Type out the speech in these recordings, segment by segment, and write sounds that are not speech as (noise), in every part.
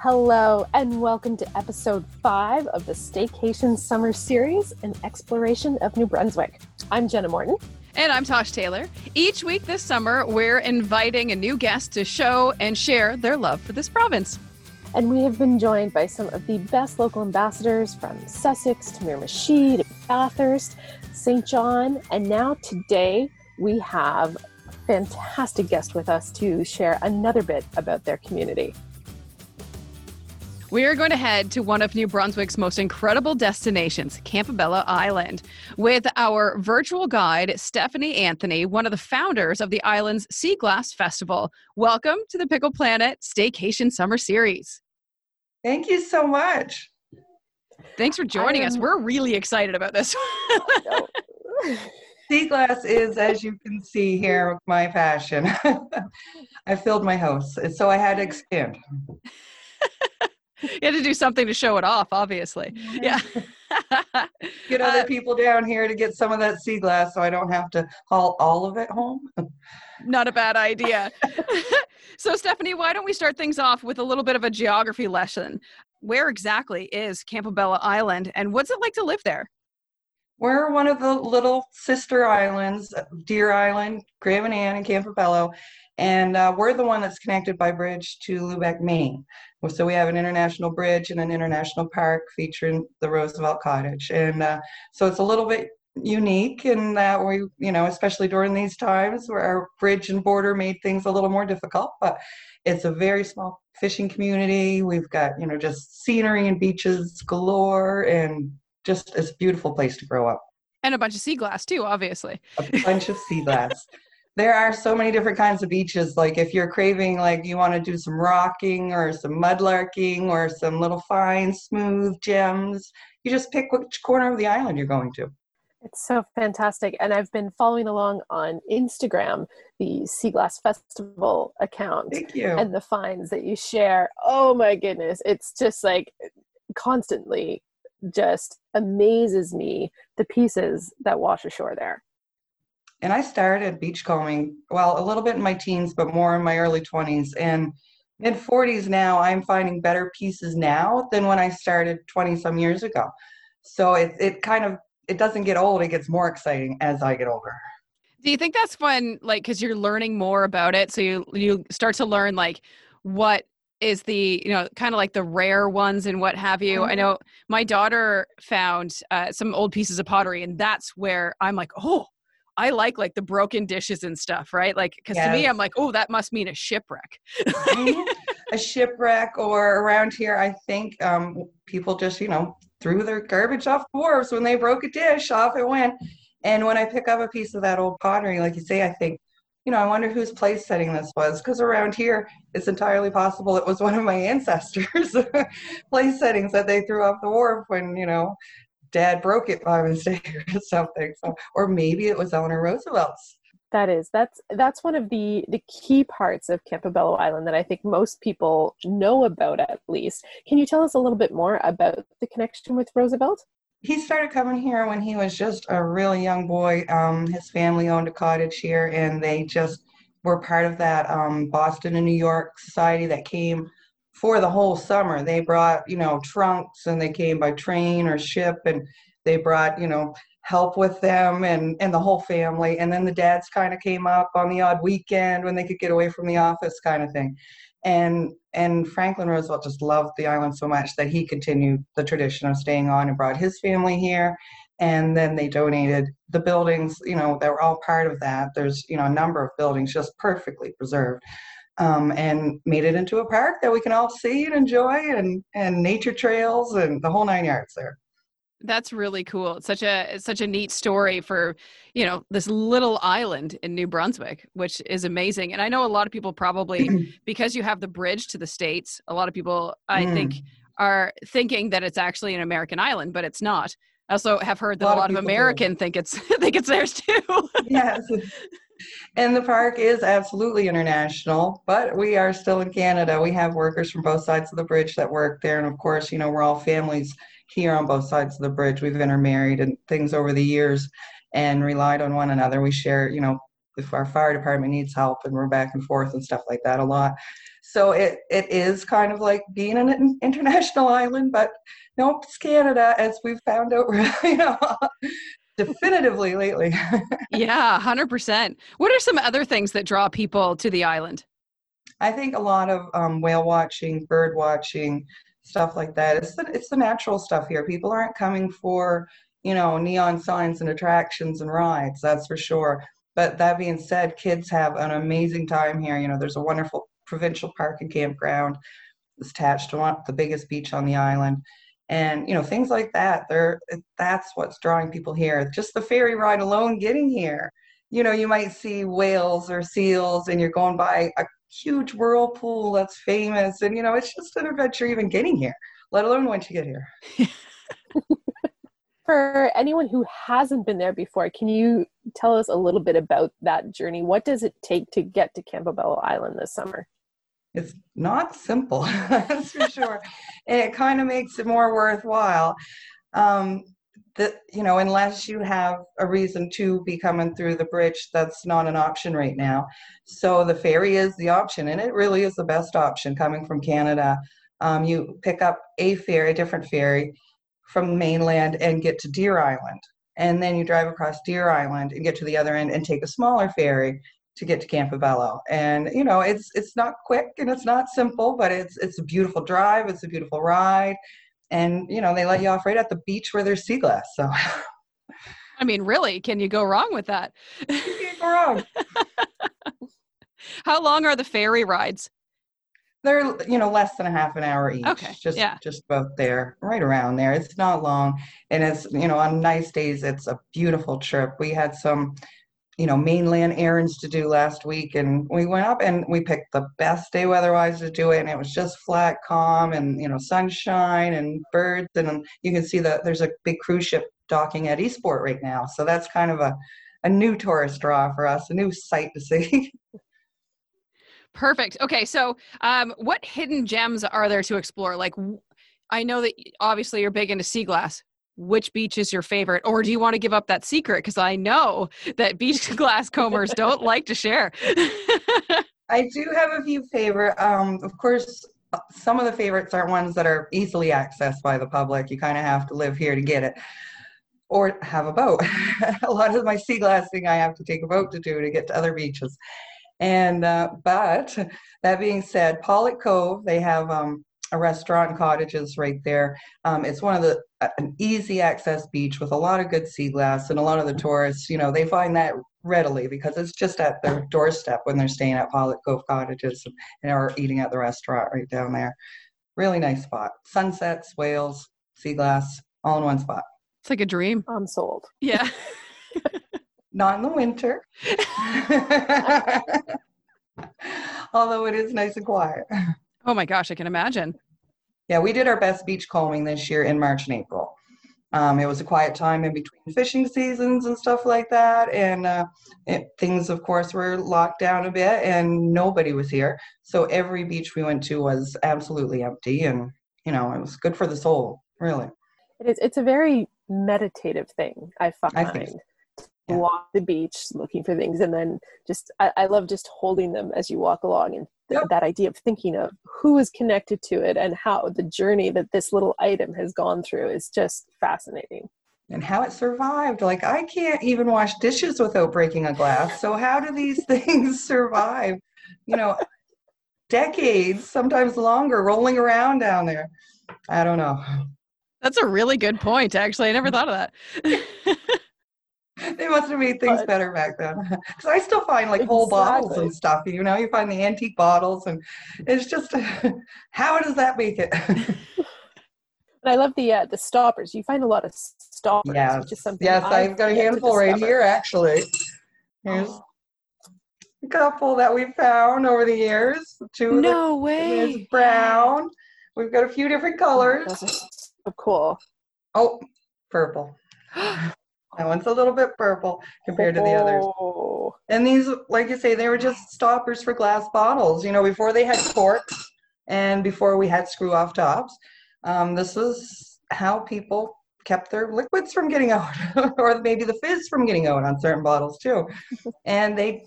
Hello, and welcome to episode five of the Staycation Summer Series, an exploration of New Brunswick. I'm Jenna Morton. And I'm Tosh Taylor. Each week this summer, we're inviting a new guest to show and share their love for this province. And we have been joined by some of the best local ambassadors from Sussex to Miramichi to Bathurst, Saint John, and now today we have a fantastic guest with us to share another bit about their community. We are going to head to one of New Brunswick's most incredible destinations, Campobello Island, with our virtual guide, Stephanie Anthony, one of the founders of the island's Sea Glass Festival. Welcome to the Pickle Planet Staycation Summer Series. Thank you so much. Thanks for joining us. We're really excited about this. (laughs) sea glass is, as you can see here, my passion. (laughs) I filled my house, so I had to expand (laughs) you had to do something to show it off, obviously. Yeah. (laughs) get other uh, people down here to get some of that sea glass so I don't have to haul all of it home. Not a bad idea. (laughs) (laughs) so, Stephanie, why don't we start things off with a little bit of a geography lesson? Where exactly is Campobello Island and what's it like to live there? We're one of the little sister islands, Deer Island, Grand Manan, and Campobello, and uh, we're the one that's connected by bridge to Lubec, Maine. So we have an international bridge and an international park featuring the Roosevelt Cottage. And uh, so it's a little bit unique in that we, you know, especially during these times where our bridge and border made things a little more difficult, but it's a very small fishing community. We've got, you know, just scenery and beaches galore and just it's a beautiful place to grow up. And a bunch of sea glass too, obviously. A bunch of sea glass (laughs) there are so many different kinds of beaches. Like if you're craving, like you want to do some rocking or some mudlarking or some little fine, smooth gems, you just pick which corner of the island you're going to. It's so fantastic. And I've been following along on Instagram, the Sea Glass Festival account. Thank you. And the finds that you share. Oh my goodness. It's just like constantly just amazes me the pieces that wash ashore there. And I started beachcombing, well, a little bit in my teens, but more in my early 20s. And mid 40s now, I'm finding better pieces now than when I started 20 some years ago. So it, it kind of, it doesn't get old, it gets more exciting as I get older. Do you think that's when, like, because you're learning more about it, so you you start to learn like what is the you know kind of like the rare ones and what have you mm-hmm. i know my daughter found uh, some old pieces of pottery and that's where i'm like oh I like like the broken dishes and stuff, right? Like, because yes. to me, I'm like, oh, that must mean a shipwreck. mm-hmm. A shipwreck, or around here, I think um, people just, you know, threw their garbage off the wharves when they broke a dish, off it went. And when I pick up a piece of that old pottery, like you say, I think, you know, I wonder whose place setting this was, because around here, it's entirely possible it was one of my (laughs) ancestors' (laughs) place settings that they threw off the wharf when, you know, dad broke it by mistake (laughs) or something. So, or maybe it was Eleanor Roosevelt's. That is that's that's one of the the key parts of Campobello Island that I think most people know about at least. Can you tell us a little bit more about the connection with Roosevelt? He started coming here when he was just a really young boy. Um, his family owned a cottage here, and they just were part of that um, Boston and New York society that came for the whole summer. They brought, you know, trunks and they came by train or ship and they brought, you know, help with them and, and the whole family. And then the dads kind of came up on the odd weekend when they could get away from the office kind of thing. And and Franklin Roosevelt just loved the island so much that he continued the tradition of staying on and brought his family here. And then they donated the buildings, you know, that were all part of that. There's, you know, a number of buildings just perfectly preserved um, and made it into a park that we can all see and enjoy and and nature trails and the whole nine yards there that's really cool it's such a it's such a neat story for you know this little island in new brunswick which is amazing and i know a lot of people probably (clears throat) because you have the bridge to the states a lot of people i mm. think are thinking that it's actually an american island but it's not I also have heard that a lot, a lot of, of American do. think it's (laughs) think it's theirs too. yes, and the park is absolutely international, but we are still in Canada. We have workers from both sides of the bridge that work there. And of course, you know, we're all families here on both sides of the bridge. We've intermarried and things over the years and relied on one another. We share, you know, if our fire department needs help and we're back and forth and stuff like that a lot. So it, it is kind of like being an international (laughs) island, but nope, it's Canada, as we've found out, (laughs) you know, definitively lately. (laughs) yeah, 100%. What are some other things that draw people to the island? I think a lot of um, whale watching, bird watching, stuff like that. It's the, it's the natural stuff here. People aren't coming for, you know, neon signs and attractions and rides, that's for sure. But that being said, kids have an amazing time here. You know, there's a wonderful provincial park and campground that's attached to one, the biggest beach on the island. And, you know, things like that, they're, that's what's drawing people here. Just the ferry ride alone getting here. You know, you might see whales or seals and you're going by a huge whirlpool that's famous. And, you know, it's just an adventure even getting here, let alone once you get here. (laughs) For anyone who hasn't been there before, can you tell us a little bit about that journey? What does it take to get to Campobello Island this summer? It's not simple, (laughs) that's for sure. it kind of makes it more worthwhile. Um, that you know unless you have a reason to be coming through the bridge that's not an option right now so the ferry is the option and it really is the best option coming from canada um, you pick up a ferry a different ferry from mainland and get to deer island and then you drive across deer island and get to the other end and take a smaller ferry to get to campobello. And you know it's it's not quick and it's not simple but it's it's a beautiful drive it's a beautiful ride. And you know they let you off right at the beach where there's sea glass so. I mean really can you go wrong with that? You can't go wrong. (laughs) How long are the ferry rides? They're you know less than a half an hour each okay just yeah. just about there right around there. It's not long. And it's you know on nice days it's a beautiful trip. We had some you know mainland errands to do last week and we went up and we picked the best day weather-wise to do it and it was just flat calm and you know sunshine and birds and you can see that there's a big cruise ship docking at eastport right now so that's kind of a, a new tourist draw for us a new sight to see. (laughs) Perfect. Okay so um, what hidden gems are there to explore? Like i know that obviously you're big into sea glass which beach is your favorite or do you want to give up that secret? Because i know that beach (laughs) glass combers don't like to share. (laughs) I do have a few favorite um, of course uh, some of the favorites are ones that are easily accessed by the public. You kind of have to live here to get it or have a boat. (laughs) A lot of my sea glassing i have to take a boat to do to get to other beaches. And uh, but that being said pollock cove they have um, a restaurant cottages right there. Um, it's one of the an easy access beach with a lot of good sea glass, and a lot of the tourists, you know, they find that readily because it's just at their doorstep when they're staying at Pollock Cove Cottages and are eating at the restaurant right down there. Really nice spot. Sunsets, whales, sea glass, all in one spot. It's like a dream. I'm sold. Yeah. (laughs) Not in the winter. (laughs) (laughs) Although it is nice and quiet. Oh my gosh, I can imagine. Yeah, we did our best beach combing this year in March and April. Um, it was a quiet time in between fishing seasons and stuff like that. And uh, it, things, of course, were locked down a bit and nobody was here. So every beach we went to was absolutely empty. And, you know, it was good for the soul, really. It is, it's a very meditative thing, I find. I think yeah. walk the beach looking for things and then just I, I love just holding them as you walk along and th- yep. that idea of thinking of who is connected to it and how the journey that this little item has gone through is just fascinating. And how it survived. Like i can't even wash dishes without breaking a glass. So how do these (laughs) things survive? You know decades sometimes longer rolling around down there. I don't know. That's a really good point actually. I never thought of that (laughs) they must have made things but, better back then. (laughs) Because I still find like exactly. whole bottles and stuff. You know, you find the antique bottles, and it's just (laughs) how does that make it? (laughs) and I love the uh, the stoppers. You find a lot of stoppers. Yeah, just something. yes, I've got a handful right here actually. Here's oh. a couple that we found over the years. Two. No way. brown. We've got a few different colors. Those are so cool. Oh, purple. (gasps) That one's a little bit purple compared to the others. Oh. And these, like you say, they were just stoppers for glass bottles. You know, before they had corks and before we had screw off tops. Um, this is how people kept their liquids from getting out, (laughs) or maybe the fizz from getting out on certain bottles too. (laughs) And they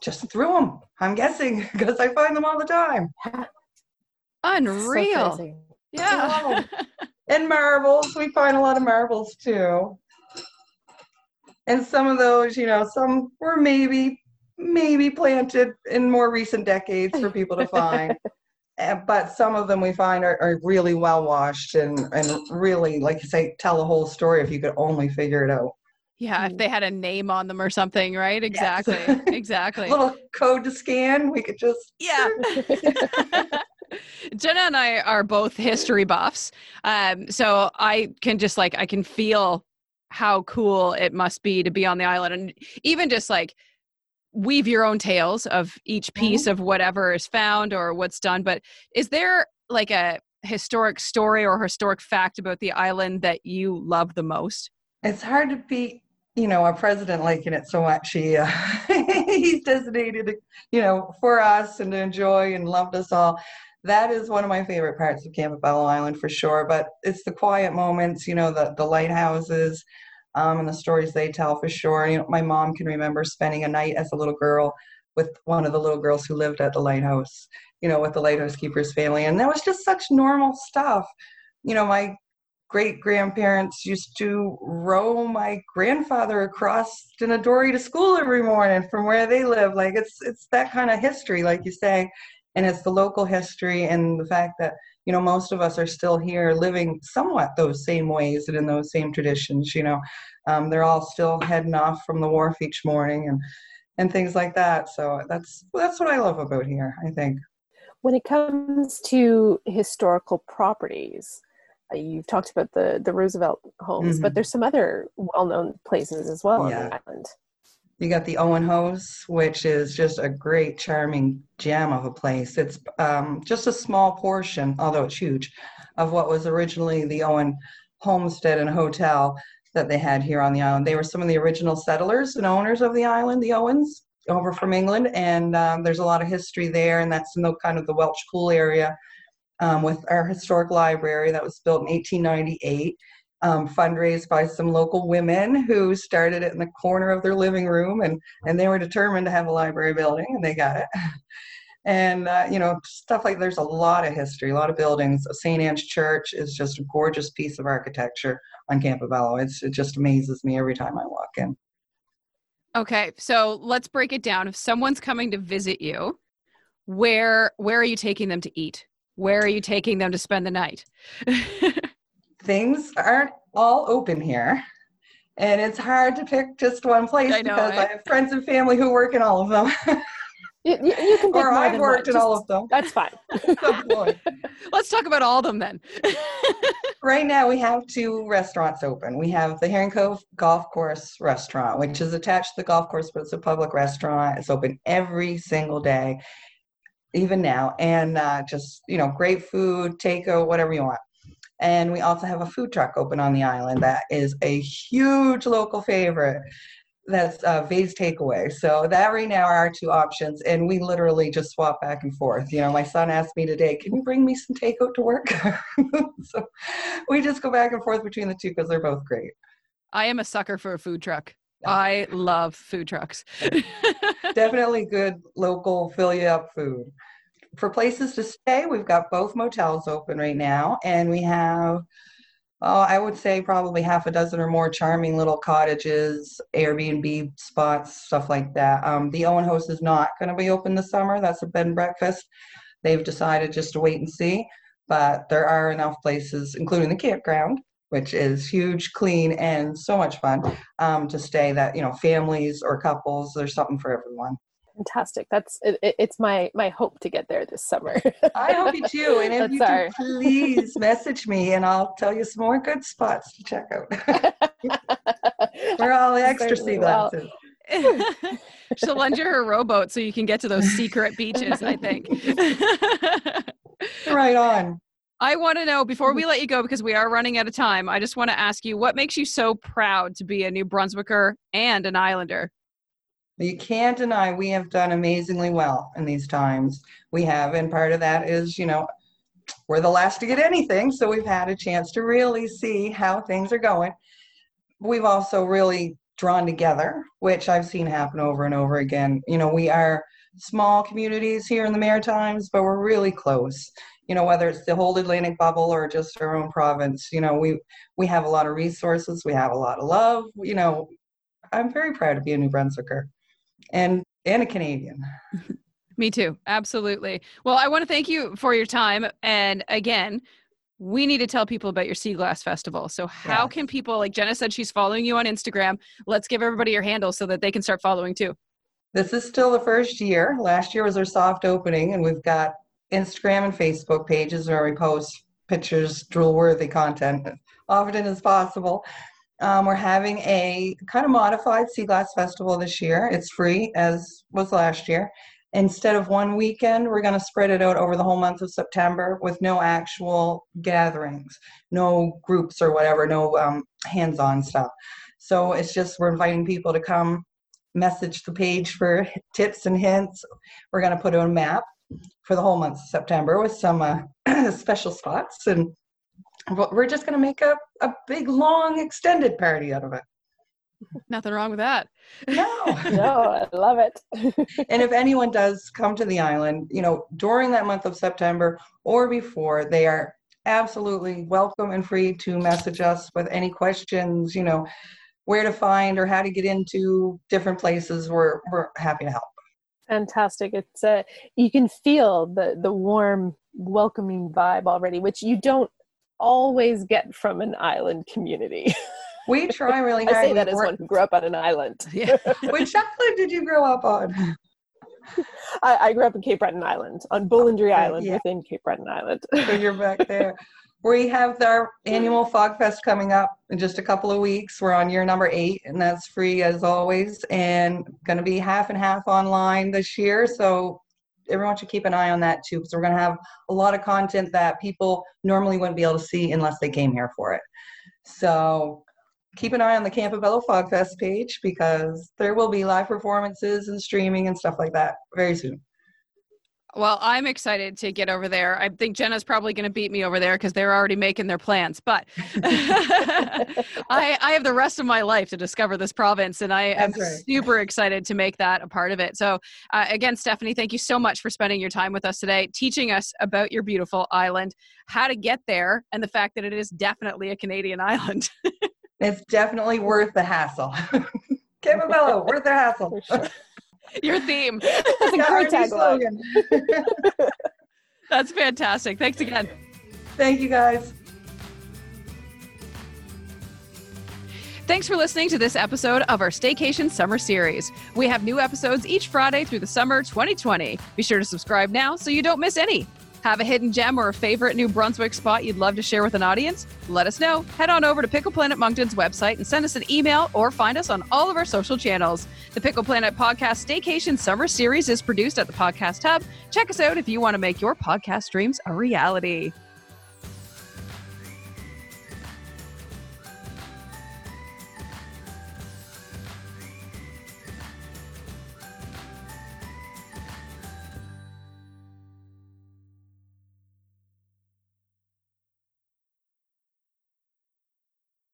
just threw them. I'm guessing (laughs) because I find them all the time. Unreal. So yeah. and marbles, we find a lot of marbles too. And some of those, you know, some were maybe maybe planted in more recent decades for people to find. Uh, (laughs) but some of them we find are, are really well washed and, and really, like you say, tell the whole story if you could only figure it out. Yeah, if they had a name on them or something, right? Exactly. Yes. (laughs) exactly. little code to scan, we could just Yeah. (laughs) Jenna and I are both history buffs. Um, so I can just like I can feel how cool it must be to be on the island and even just like weave your own tales of each piece of whatever is found or what's done. But is there like a historic story or historic fact about the island that you love the most? it's hard to beat you know our president liking it so much he uh, (laughs) he's designated you know for us and to enjoy and loved us all that is one of my favorite parts of Campobello Island for sure but it's the quiet moments you know the the lighthouses um, and the stories they tell for sure you know my mom can remember spending a night as a little girl with one of the little girls who lived at the lighthouse you know with the lighthouse keeper's family and that was just such normal stuff you know my great grandparents used to row my grandfather across in a dory to school every morning from where they live. Like it's it's that kind of history, like you say, and it's the local history and the fact that you know most of us are still here living somewhat those same ways and in those same traditions. You know, um, they're all still heading off from the wharf each morning and and things like that. So that's that's what I love about here. I think. When it comes to historical properties, uh, you've talked about the the Roosevelt homes, but Mhm. there's some other well-known places as well on the island. You got the Owen House, which is just a great, charming gem of a place. It's um, just a small portion, although it's huge, of what was originally the Owen homestead and hotel that they had here on the island. They were some of the original settlers and owners of the island, the Owens, over from England, and um, there's a lot of history there, and that's in the kind of the Welch Pool area um, with our historic library that was built in 1898 um, fundraised by some local women who started it in the corner of their living room and and they were determined to have a library building and they got it (laughs) and uh, you know stuff like there's a lot of history a lot of buildings st anne's church is just a gorgeous piece of architecture on campobello it's, it just amazes me every time i walk in Okay, so let's break it down. If someone's coming to visit you, where where are you taking them to eat? Where are you taking them to spend the night? (laughs) things aren't all open here and it's hard to pick just one place I know, because eh? i have friends and family who work in all of them You, you, you can (laughs) pick or more i've than worked one. in all of them That's fine. (laughs) at some (laughs) let's talk about all of them then. Right now, we have two restaurants open. We have the Herring Cove Golf Course Restaurant, which is attached to the golf course, but it's a public restaurant. It's open every single day, even now, and uh, just you know, great food, takeout, whatever you want. And we also have a food truck open on the island that is a huge local favorite. That's uh, Vay's Takeaway. So that right now are our two options, and we literally just swap back and forth. You know, my son asked me today, "Can you bring me some takeout to work?" (laughs) so we just go back and forth between the two because they're both great. I am a sucker for a food truck. Yeah. I love food trucks. (laughs) Definitely good local fill you up food. For places to stay, we've got both motels open right now, and we have, oh, I would say probably half a dozen or more charming little cottages, Airbnb spots, stuff like that. Um, the Owen House is not going to be open this summer. That's a bed and breakfast. They've decided just to wait and see, but there are enough places, including the campground, which is huge, clean, and so much fun um, to stay. That you know, families or couples, there's something for everyone. Fantastic. That's it, it- it's my my hope to get there this summer. I hope you do. (laughs) And if That's you our- can, please message me and I'll tell you some more good spots to check out. (laughs) we're all the extra sea Certainly will. glasses. (laughs) She'll lend you her rowboat so you can get to those secret beaches, I think. Right on. I want to know before we let you go because we are running out of time. I just want to ask you what makes you so proud to be a New Brunswicker and an Islander? You can't deny we have done amazingly well in these times. We have, and part of that is, you know, we're the last to get anything, so we've had a chance to really see how things are going. We've also really drawn together, which I've seen happen over and over again. You know, we are small communities here in the Maritimes, but we're really close. You know, whether it's the whole Atlantic bubble or just our own province, you know, we we have a lot of resources, we have a lot of love. You know, I'm very proud to be a New Brunswicker and and a Canadian. (laughs) Me too. Absolutely. Well, I want to thank you for your time. And again, we need to tell people about your Sea Glass Festival. So, how Yes. can people, like Jenna said, she's following you on Instagram. Let's give everybody your handle so that they can start following too. This is still the first year. Last year was our soft opening, and we've got Instagram and Facebook pages where we post pictures, drool worthy content as often as possible. Um, we're having a kind of modified Sea Glass Festival this year. It's free, as was last year. Instead of one weekend, we're going to spread it out over the whole month of September with no actual gatherings, no groups or whatever, no um, hands on stuff. So it's just we're inviting people to come message the page for tips and hints. We're going to put out a map for the whole month of September with some uh, (clears throat) special spots, and we're we're just going to make a, a big, long, extended party out of it. (laughs) Nothing wrong with that. No. (laughs) no, I love it. (laughs) and if anyone does come to the island, you know, during that month of September or before, they are absolutely welcome and free to message us with any questions, you know, where to find or how to get into different places. We're, we're happy to help. Fantastic. It's a you can feel the the warm, welcoming vibe already, which you don't always get from an island community. We (laughs) try really I hard. say that as one who grew up on an island. Yeah. (laughs) Which island did you grow up on? I, I grew up in Cape Breton Island, on Boularderie Okay, Island yeah. within Cape Breton Island. So you're back there. (laughs) We have our annual Fog Fest coming up in just a couple of weeks. We're on year number eight, and that's free as always, and going to be half and half online this year. So everyone should keep an eye on that too, because we're going to have a lot of content that people normally wouldn't be able to see unless they came here for it. So keep an eye on the Campobello Fog Fest page because there will be live performances and streaming and stuff like that very soon. Well, I'm excited to get over there. I think Jenna's probably going to beat me over there because they're already making their plans. But (laughs) (laughs) I, I have the rest of my life to discover this province, and I am right. super excited to make that a part of it. So, uh, again, Stephanie, thank you so much for spending your time with us today, teaching us about your beautiful island, how to get there, and the fact that it is definitely a Canadian (laughs) island. It's definitely worth the hassle. Campobello, worth the hassle. Your theme. (laughs) That's a Yeah, great tagline. slogan. (laughs) That's fantastic. Thanks again. Thank you guys. Thanks for listening to this episode of our Staycation Summer Series. We have new episodes each Friday through the summer 2020. Be sure to subscribe now so you don't miss any. Have a hidden gem or a favorite New Brunswick spot you'd love to share with an audience? Let us know. Head on over to Pickle Planet Moncton's website and send us an email or find us on all of our social channels. The Pickle Planet Podcast Staycation Summer Series is produced at the Podcast Hub. Check us out if you want to make your podcast dreams a reality.